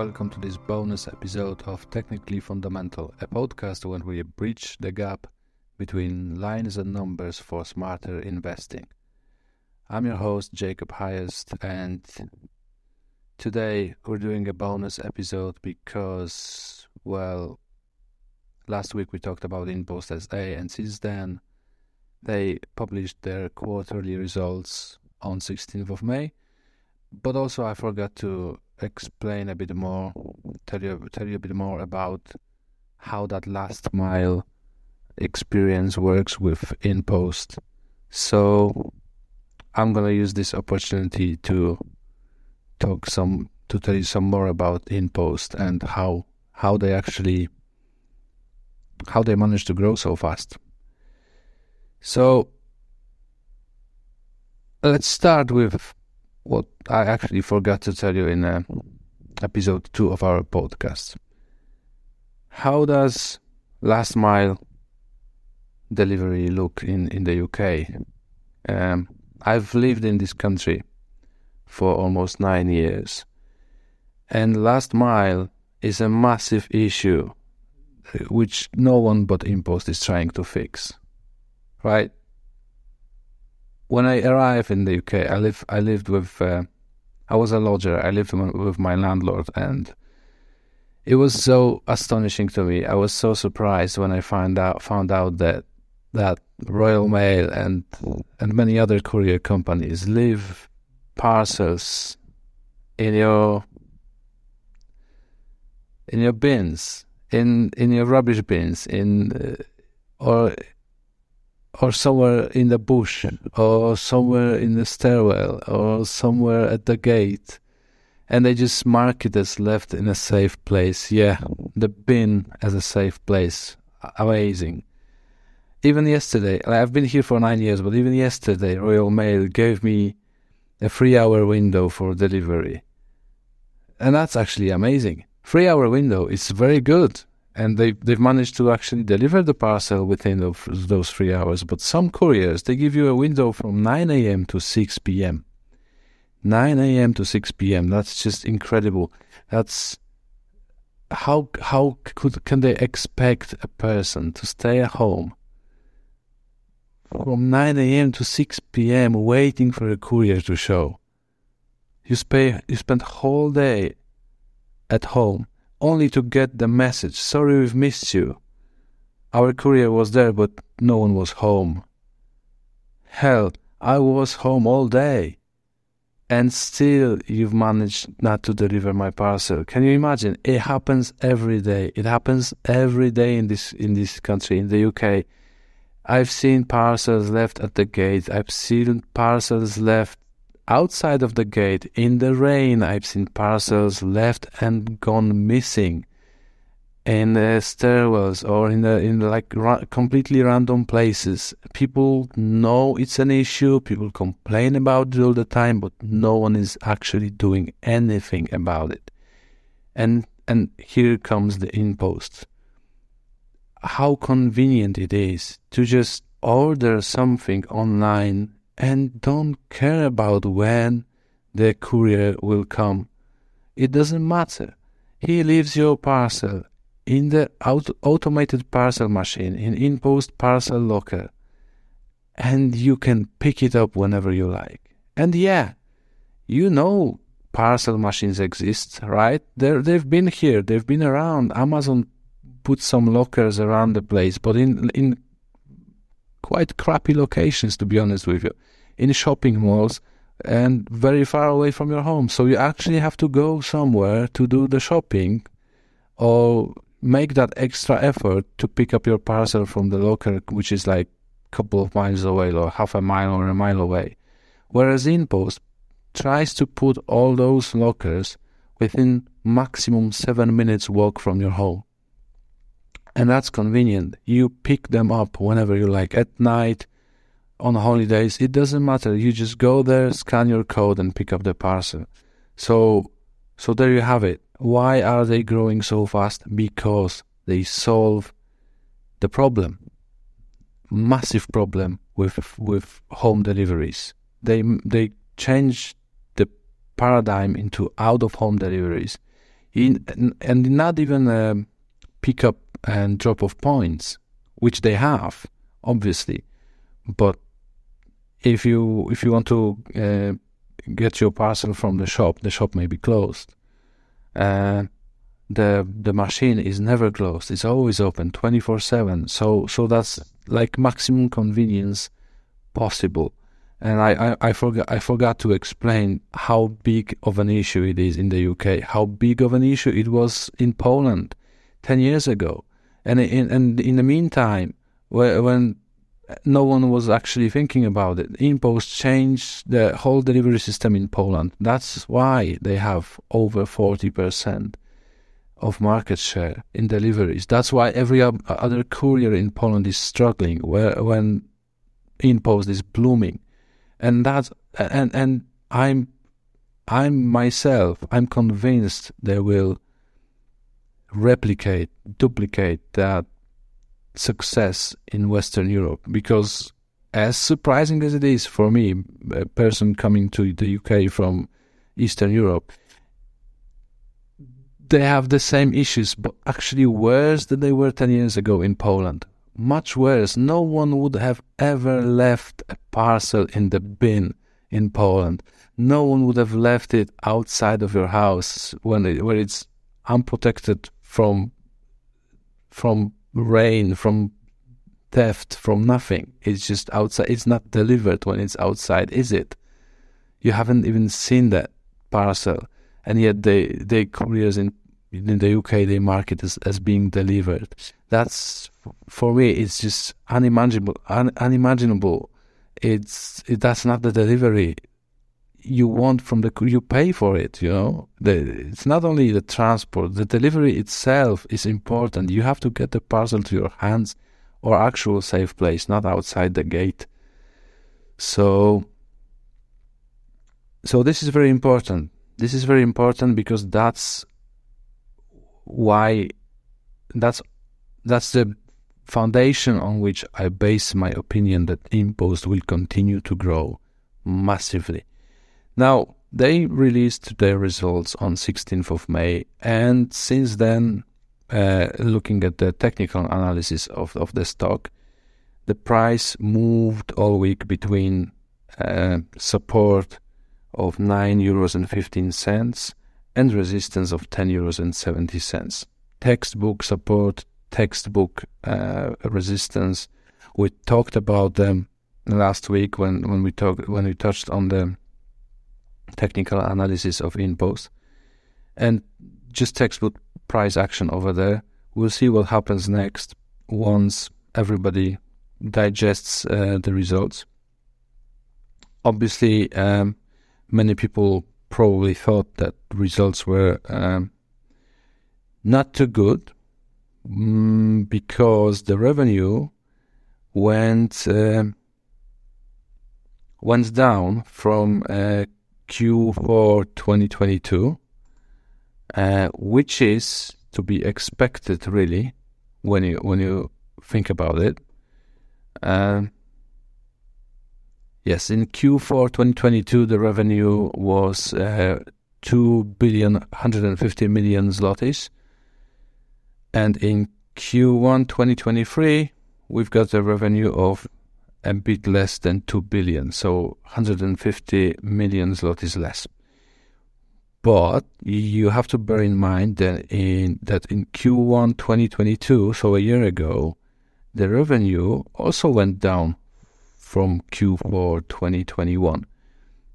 Welcome to this bonus episode of Technically Fundamental, a podcast where we bridge the gap between lines and numbers for smarter investing. I'm your host, Jakub Hajost, and today we're doing a bonus episode because, well, last week we talked about InPost SA, and since then they published their quarterly results on 16th of May. But also, I forgot to explain a bit more, tell you tell you a bit more about how that last mile experience works with InPost. So I'm gonna use this opportunity to talk some to tell you some more about InPost and how how they actually how they managed to grow so fast. So let's start with what I actually forgot to tell you in uh, episode two of our podcast. How does last mile delivery look in, in the UK? Um, I've lived in this country for almost nine years, and last mile is a massive issue which no one but InPost is trying to fix, right? When I arrived in the UK, I live I lived with uh, I was a lodger. I lived with my landlord, and it was so astonishing to me. I was so surprised when I found out found out that that Royal Mail and and many other courier companies leave parcels in your in your bins, in in your rubbish bins, in uh, or or somewhere in the bush, or somewhere in the stairwell, or somewhere at the gate, and they just mark it as left in a safe place. Yeah, the bin as a safe place. Amazing. Even yesterday, I've been here for nine years, but even yesterday, Royal Mail gave me a three hour window for delivery. And that's actually amazing. Three hour window is very good and they they've managed to actually deliver the parcel within those three hours. But some couriers they give you a window from 9 a.m. to 6 p.m. 9 a.m. to 6 p.m. That's just incredible. That's how how could can they expect a person to stay at home from 9 a.m. to 6 p.m. waiting for a courier to show? You spend you spend whole day at home only to get the message sorry we've missed you. Our courier was there, but no one was home. Hell, I was home all day. And still, you've managed not to deliver my parcel. Can you imagine? It happens every day. It happens every day in this in this country, in the UK. I've seen parcels left at the gate. I've seen parcels left outside of the gate in the rain i've seen parcels left and gone missing. In the stairwells or in the in like ra- completely random places. People know it's an issue people complain about it all the time but no one is actually doing anything about it. And and here comes the InPost how convenient it is to just order something online and don't care about when the courier will come. It doesn't matter. He leaves your parcel in the auto- automated parcel machine in InPost parcel locker and you can pick it up whenever you like. And yeah, you know parcel machines exist, right? They're, they've been here, they've been around. Amazon put some lockers around the place, but in in quite crappy locations, to be honest with you, in shopping malls and very far away from your home. So you actually have to go somewhere to do the shopping or make that extra effort to pick up your parcel from the locker, which is like a couple of miles away or half a mile or a mile away. Whereas InPost tries to put all those lockers within maximum seven minutes walk from your home. And that's convenient. You pick them up whenever you like at night, on holidays, it doesn't matter. You just go there, scan your code, and pick up the parcel. So, so there you have it. Why are they growing so fast? Because they solve the problem, massive problem with with home deliveries. They they change the paradigm into out of home deliveries. in and not even a pick up and drop of points, which they have, obviously. But if you if you want to uh, get your parcel from the shop, the shop may be closed. Uh, the the machine is never closed; it's always open, twenty four seven. So so that's like maximum convenience possible. And I, I, I forgot I forgot to explain how big of an issue it is in the UK. How big of an issue it was in Poland ten years ago. And in and in the meantime, when no one was actually thinking about it. InPost changed the whole delivery system in Poland. That's why they have over 40% of market share in deliveries. That's why every other courier in Poland is struggling where, when InPost is blooming. And that and and I'm I'm myself I'm convinced they will replicate, duplicate that success in Western Europe because, as surprising as it is for me, a person coming to the UK from Eastern Europe, they have the same issues, but actually worse than they were 10 years ago in Poland. Much worse. No one would have ever left a parcel in the bin in Poland. No one would have left it outside of your house when it, where it's unprotected from from rain, from theft, from nothing. It's just outside. It's not delivered when it's outside, is it? You haven't even seen that parcel, and yet they they couriers in in the UK they market as as being delivered. That's for me. It's just unimaginable. Un, unimaginable. It's it, that's not the delivery you want from the you pay for it you know? The, it's not only the transport the delivery itself is important. You have to get the parcel to your hands or actual safe place not outside the gate. So so this is very important. This is very important because that's why that's that's the foundation on which I base my opinion that InPost will continue to grow massively now, they released their results on 16th of May, and since then, uh, looking at the technical analysis of, of the stock, the price moved all week between uh, support of 9 euros and 15 cents and resistance of 10 euros and 70 cents. Textbook support, textbook uh, resistance. We talked about them last week when, when we talked when we touched on the technical analysis of InPost, and just textbook price action over there. We'll see what happens next once everybody digests uh, the results. Obviously, um, many people probably thought that results were um, not too good mm, because the revenue went uh, went down from uh, Q4 2022, uh, which is to be expected really when you when you think about it. Uh, yes, in Q4 2022, the revenue was uh, two billion 150 million zlotys, and in Q1 2023, we've got a revenue of a bit less than 2 billion, so 150 million zlotys less. But you have to bear in mind that in that in Q1 2022, so a year ago, the revenue also went down from Q4 2021.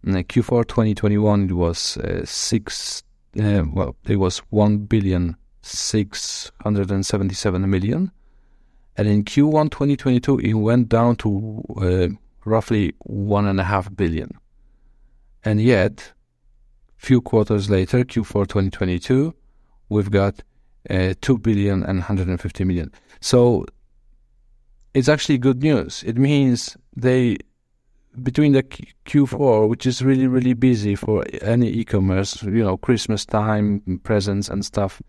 In Q4 2021 it was uh, six uh, well it was 1 billion 677 million and in Q1 2022, it went down to uh, roughly one and a half billion. And yet, few quarters later, Q4 2022, we've got uh, 2 billion and 150 million. So it's actually good news. It means they, between the Q4, which is really, really busy for any e commerce, you know, Christmas time, presents and stuff,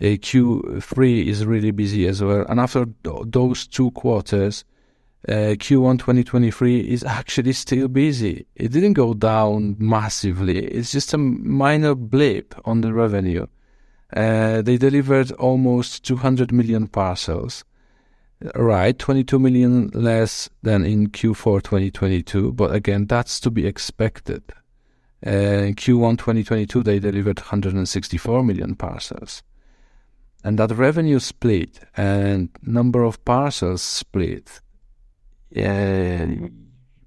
uh, Q3 is really busy as well. And after th- those two quarters, uh, Q1 2023 is actually still busy. It didn't go down massively. It's just a minor blip on the revenue. Uh, they delivered almost 200 million parcels. Right, 22 million less than in Q4 2022, but again, that's to be expected. Uh, in Q1 2022, they delivered 164 million parcels. And that revenue split and number of parcels split. Uh,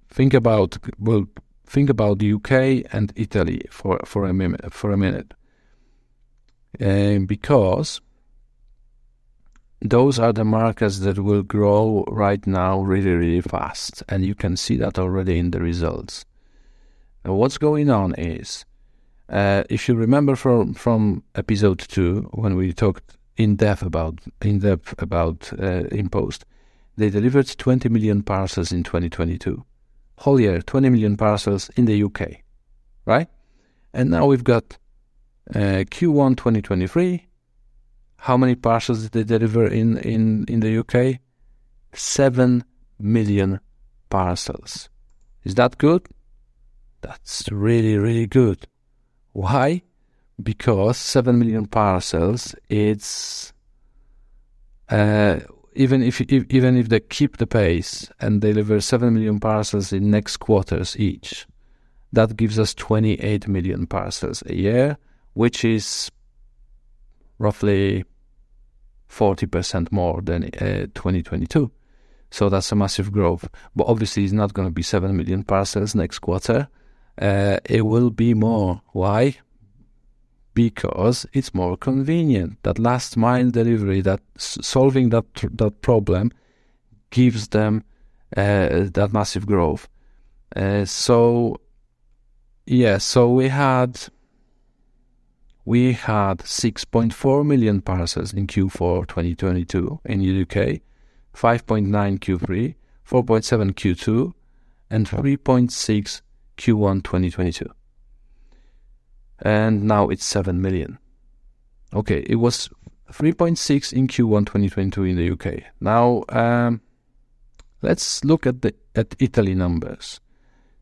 think about well, think about the UK and Italy for for a minute. For a minute, because those are the markets that will grow right now really, really fast. And you can see that already in the results. What's going on is, uh, if you remember from, from episode two, when we talked in depth about in depth about uh, InPost, they delivered 20 million parcels in 2022. Whole year, 20 million parcels in the UK, right? And now we've got uh, Q1 2023, how many parcels did they deliver in, in, in the UK? 7 million parcels. Is that good? That's really, really good. Why? Because 7 million parcels, it's uh, even if, if even if they keep the pace and deliver 7 million parcels in next quarters each, that gives us 28 million parcels a year, which is roughly 40% more than uh, 2022. So that's a massive growth. But obviously, it's not going to be 7 million parcels next quarter. Uh, it will be more. Why? Because it's more convenient. That last mile delivery, that solving that that problem, gives them uh, that massive growth. Uh, so, yeah. So we had we had 6.4 million parcels in Q4 2022 in the UK, 5.9 Q3, 4.7 Q2, and 3.6 Q1 2022. And now it's 7 million. Okay, it was 3.6 in Q1 2022 in the UK. Now, um, let's look at the at Italy numbers.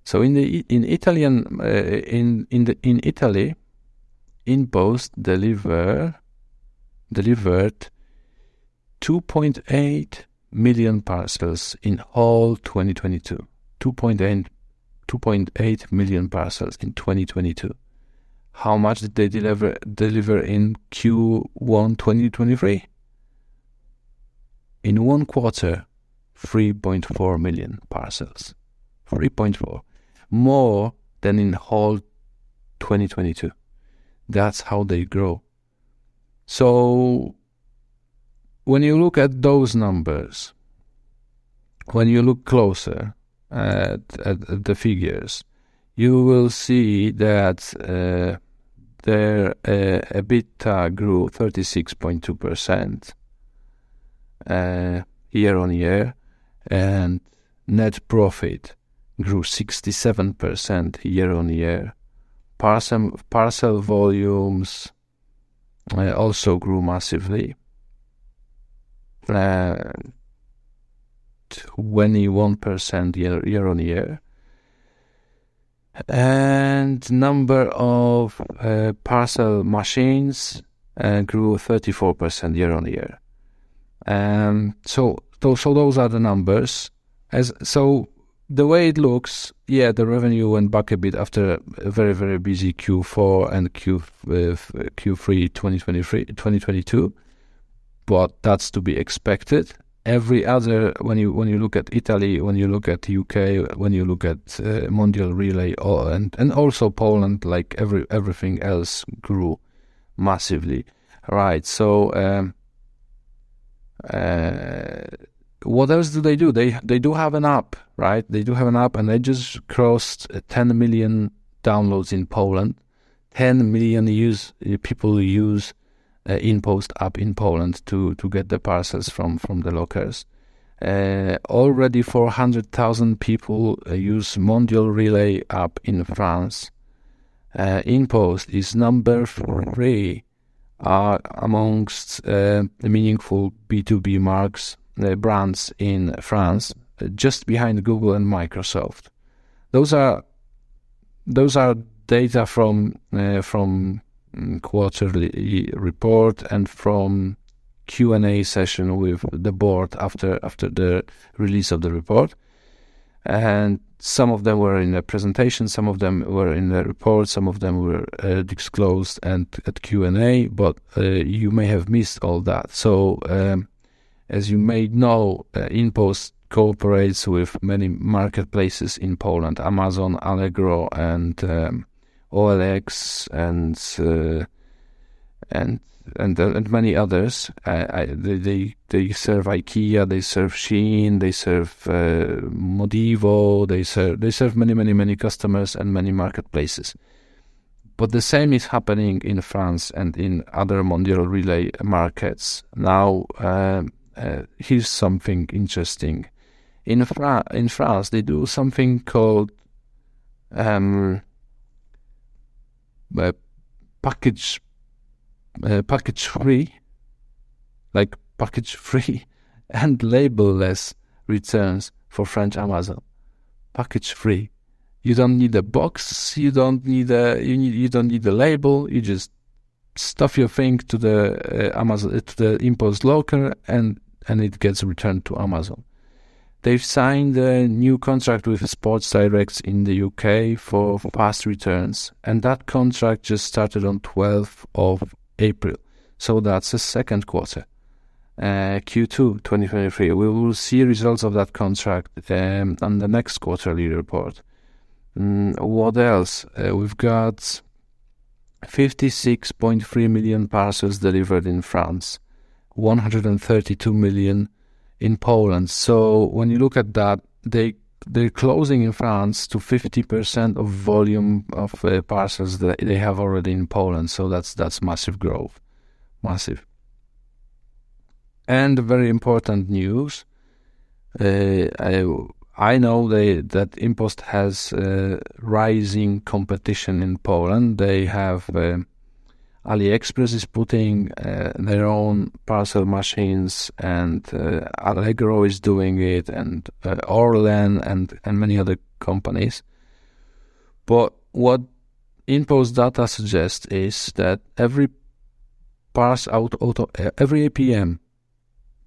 So in the in Italian uh, in in the in Italy, InPost deliver delivered 2.8 million parcels in all 2022. 2.8 2.8 million parcels in 2022. How much did they deliver deliver in Q1 2023? In one quarter, 3.4 million parcels. 3.4. More than in whole 2022. That's how they grow. So when you look at those numbers, when you look closer at, at, at the figures, you will see that uh, their uh, EBITDA grew 36.2% uh, year on year, and net profit grew 67% year on year parcel, parcel volumes uh, also grew massively. Uh, 21% year, year on year. And number of uh, parcel machines uh, grew 34% year on year. Um, so, those, so those are the numbers. As so, the way it looks, yeah, the revenue went back a bit after a very, very busy Q4 and Q, uh, Q3 2023, 2022, but that's to be expected. Every other, when you when you look at Italy, when you look at UK, when you look at uh, Mondial Relay, oh, and and also Poland, like every everything else grew massively, right? So. Um, uh, what else do they do? They they do have an app, right? They do have an app, and they just crossed 10 million downloads in Poland. 10 million use people use uh, InPost app in Poland to to get the parcels from from the lockers. Uh, already 400,000 people uh, use Mondial Relay app in France. Uh, InPost is number three uh, amongst uh, the meaningful B2B marks uh, brands in France, uh, just behind Google and Microsoft. Those are those are data from uh, from quarterly report and from Q&A session with the board after after the release of the report. And some of them were in the presentation, some of them were in the report, some of them were uh, disclosed and at Q&A, but uh, you may have missed all that. So um, as you may know, uh, InPost cooperates with many marketplaces in Poland, Amazon, Allegro, and um, OLX, and uh, and and uh, and many others. Uh, I, they, they, they serve IKEA, they serve Shein, they serve uh, Modivo, they serve they serve many many many customers and many marketplaces. But the same is happening in France and in other Mondial Relay markets. Now, uh, uh, here's something interesting. In, Fra- in France, they do something called um, uh, package uh, package free, like package free and labelless returns for French Amazon. Package free. You don't need a box. You don't need a you need you don't need a label. You just stuff your thing to the uh, Amazon to the InPost locker and and it gets returned to Amazon. They've signed a new contract with Sports Direct in the UK for fast returns, and that contract just started on 12th of April. So that's the second quarter. Uh, Q2 2023. We will see results of that contract um, on the next quarterly report. Mm, what else? Uh, we've got 56.3 million parcels delivered in France, 132 million in Poland. So when you look at that, they they're closing in France to 50% of volume of uh, parcels that they have already in Poland. So that's that's massive growth, massive. And very important news. Uh, I, I know they, that InPost has uh, rising competition in Poland. They have uh, AliExpress is putting uh, their own parcel machines, and uh, Allegro is doing it, and uh, Orlen, and and many other companies. But what InPost data suggests is that every parse out auto, every APM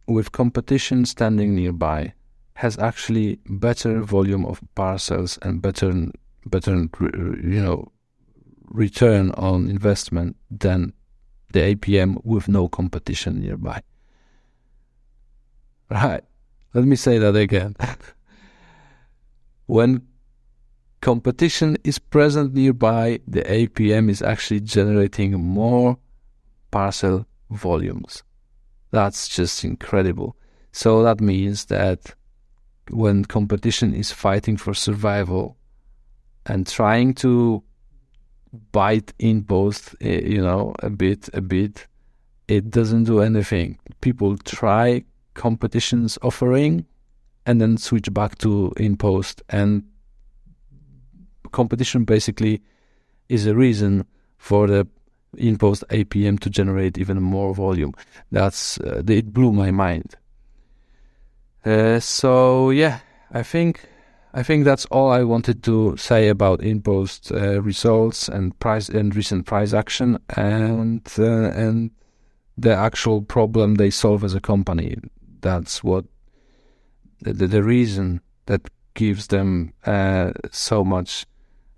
with competition standing nearby has actually better volume of parcels and better better you know return on investment than the APM with no competition nearby. Right. Let me say that again. when competition is present nearby, the APM is actually generating more parcel volumes. That's just incredible. So that means that when competition is fighting for survival and trying to bite InPost, eh, you know, a bit, a bit, it doesn't do anything. People try competitions offering and then switch back to InPost. And competition basically is a reason for the InPost APM to generate even more volume. That's uh, it blew my mind. Uh, so yeah, I think I think that's all I wanted to say about InPost uh, results and price and recent price action and uh, and the actual problem they solve as a company. That's what the, the reason that gives them uh, so much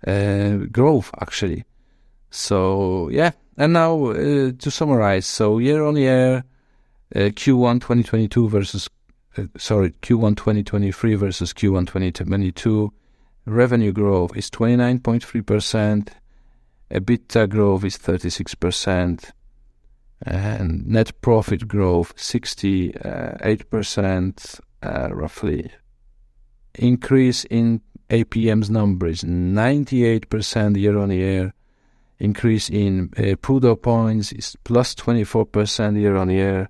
uh, growth actually. So yeah, and now uh, to summarize, so year on year, uh, Q1 2022 versus sorry, Q1 2023 versus Q1 2022, revenue growth is 29.3%, EBITDA growth is 36%, and net profit growth 68% uh, roughly. Increase in APM's numbers 98% year on year. Increase in uh, PUDO points is plus 24% year on year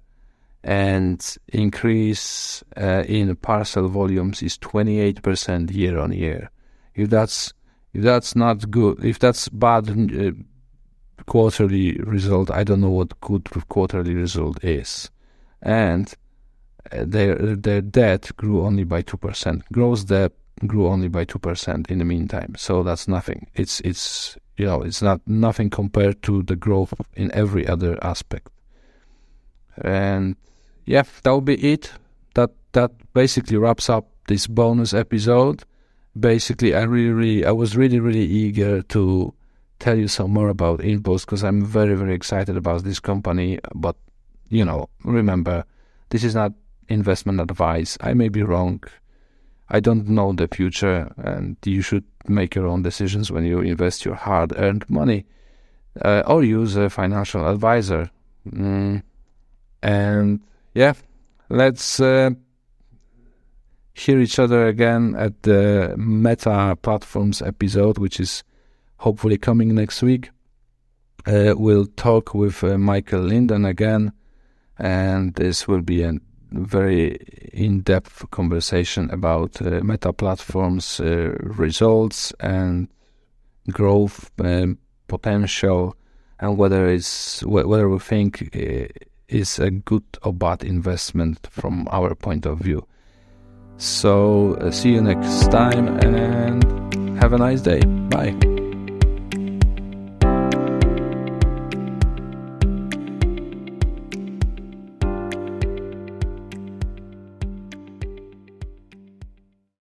and increase uh, in parcel volumes is 28% year on year. If that's if that's not good, if that's bad uh, quarterly result, I don't know what good quarterly result is. And uh, their their debt grew only by two percent. Gross debt grew only by two percent in the meantime. So that's nothing. It's it's you know it's not nothing compared to the growth in every other aspect. And yeah, that will be it. That that basically wraps up this bonus episode. Basically, I really, really, I was really, really eager to tell you some more about InPost because I'm very, very excited about this company. But you know, remember, this is not investment advice. I may be wrong. I don't know the future, and you should make your own decisions when you invest your hard earned money uh, or use a financial advisor. Mm. And yeah, let's uh, hear each other again at the Meta Platforms episode, which is hopefully coming next week. Uh, we'll talk with uh, Michael Linden again, and this will be a very in-depth conversation about uh, Meta Platforms uh, results and growth um, potential, and whether it's whether we think uh, is a good or bad investment from our point of view. So, uh, see you next time and have a nice day. Bye.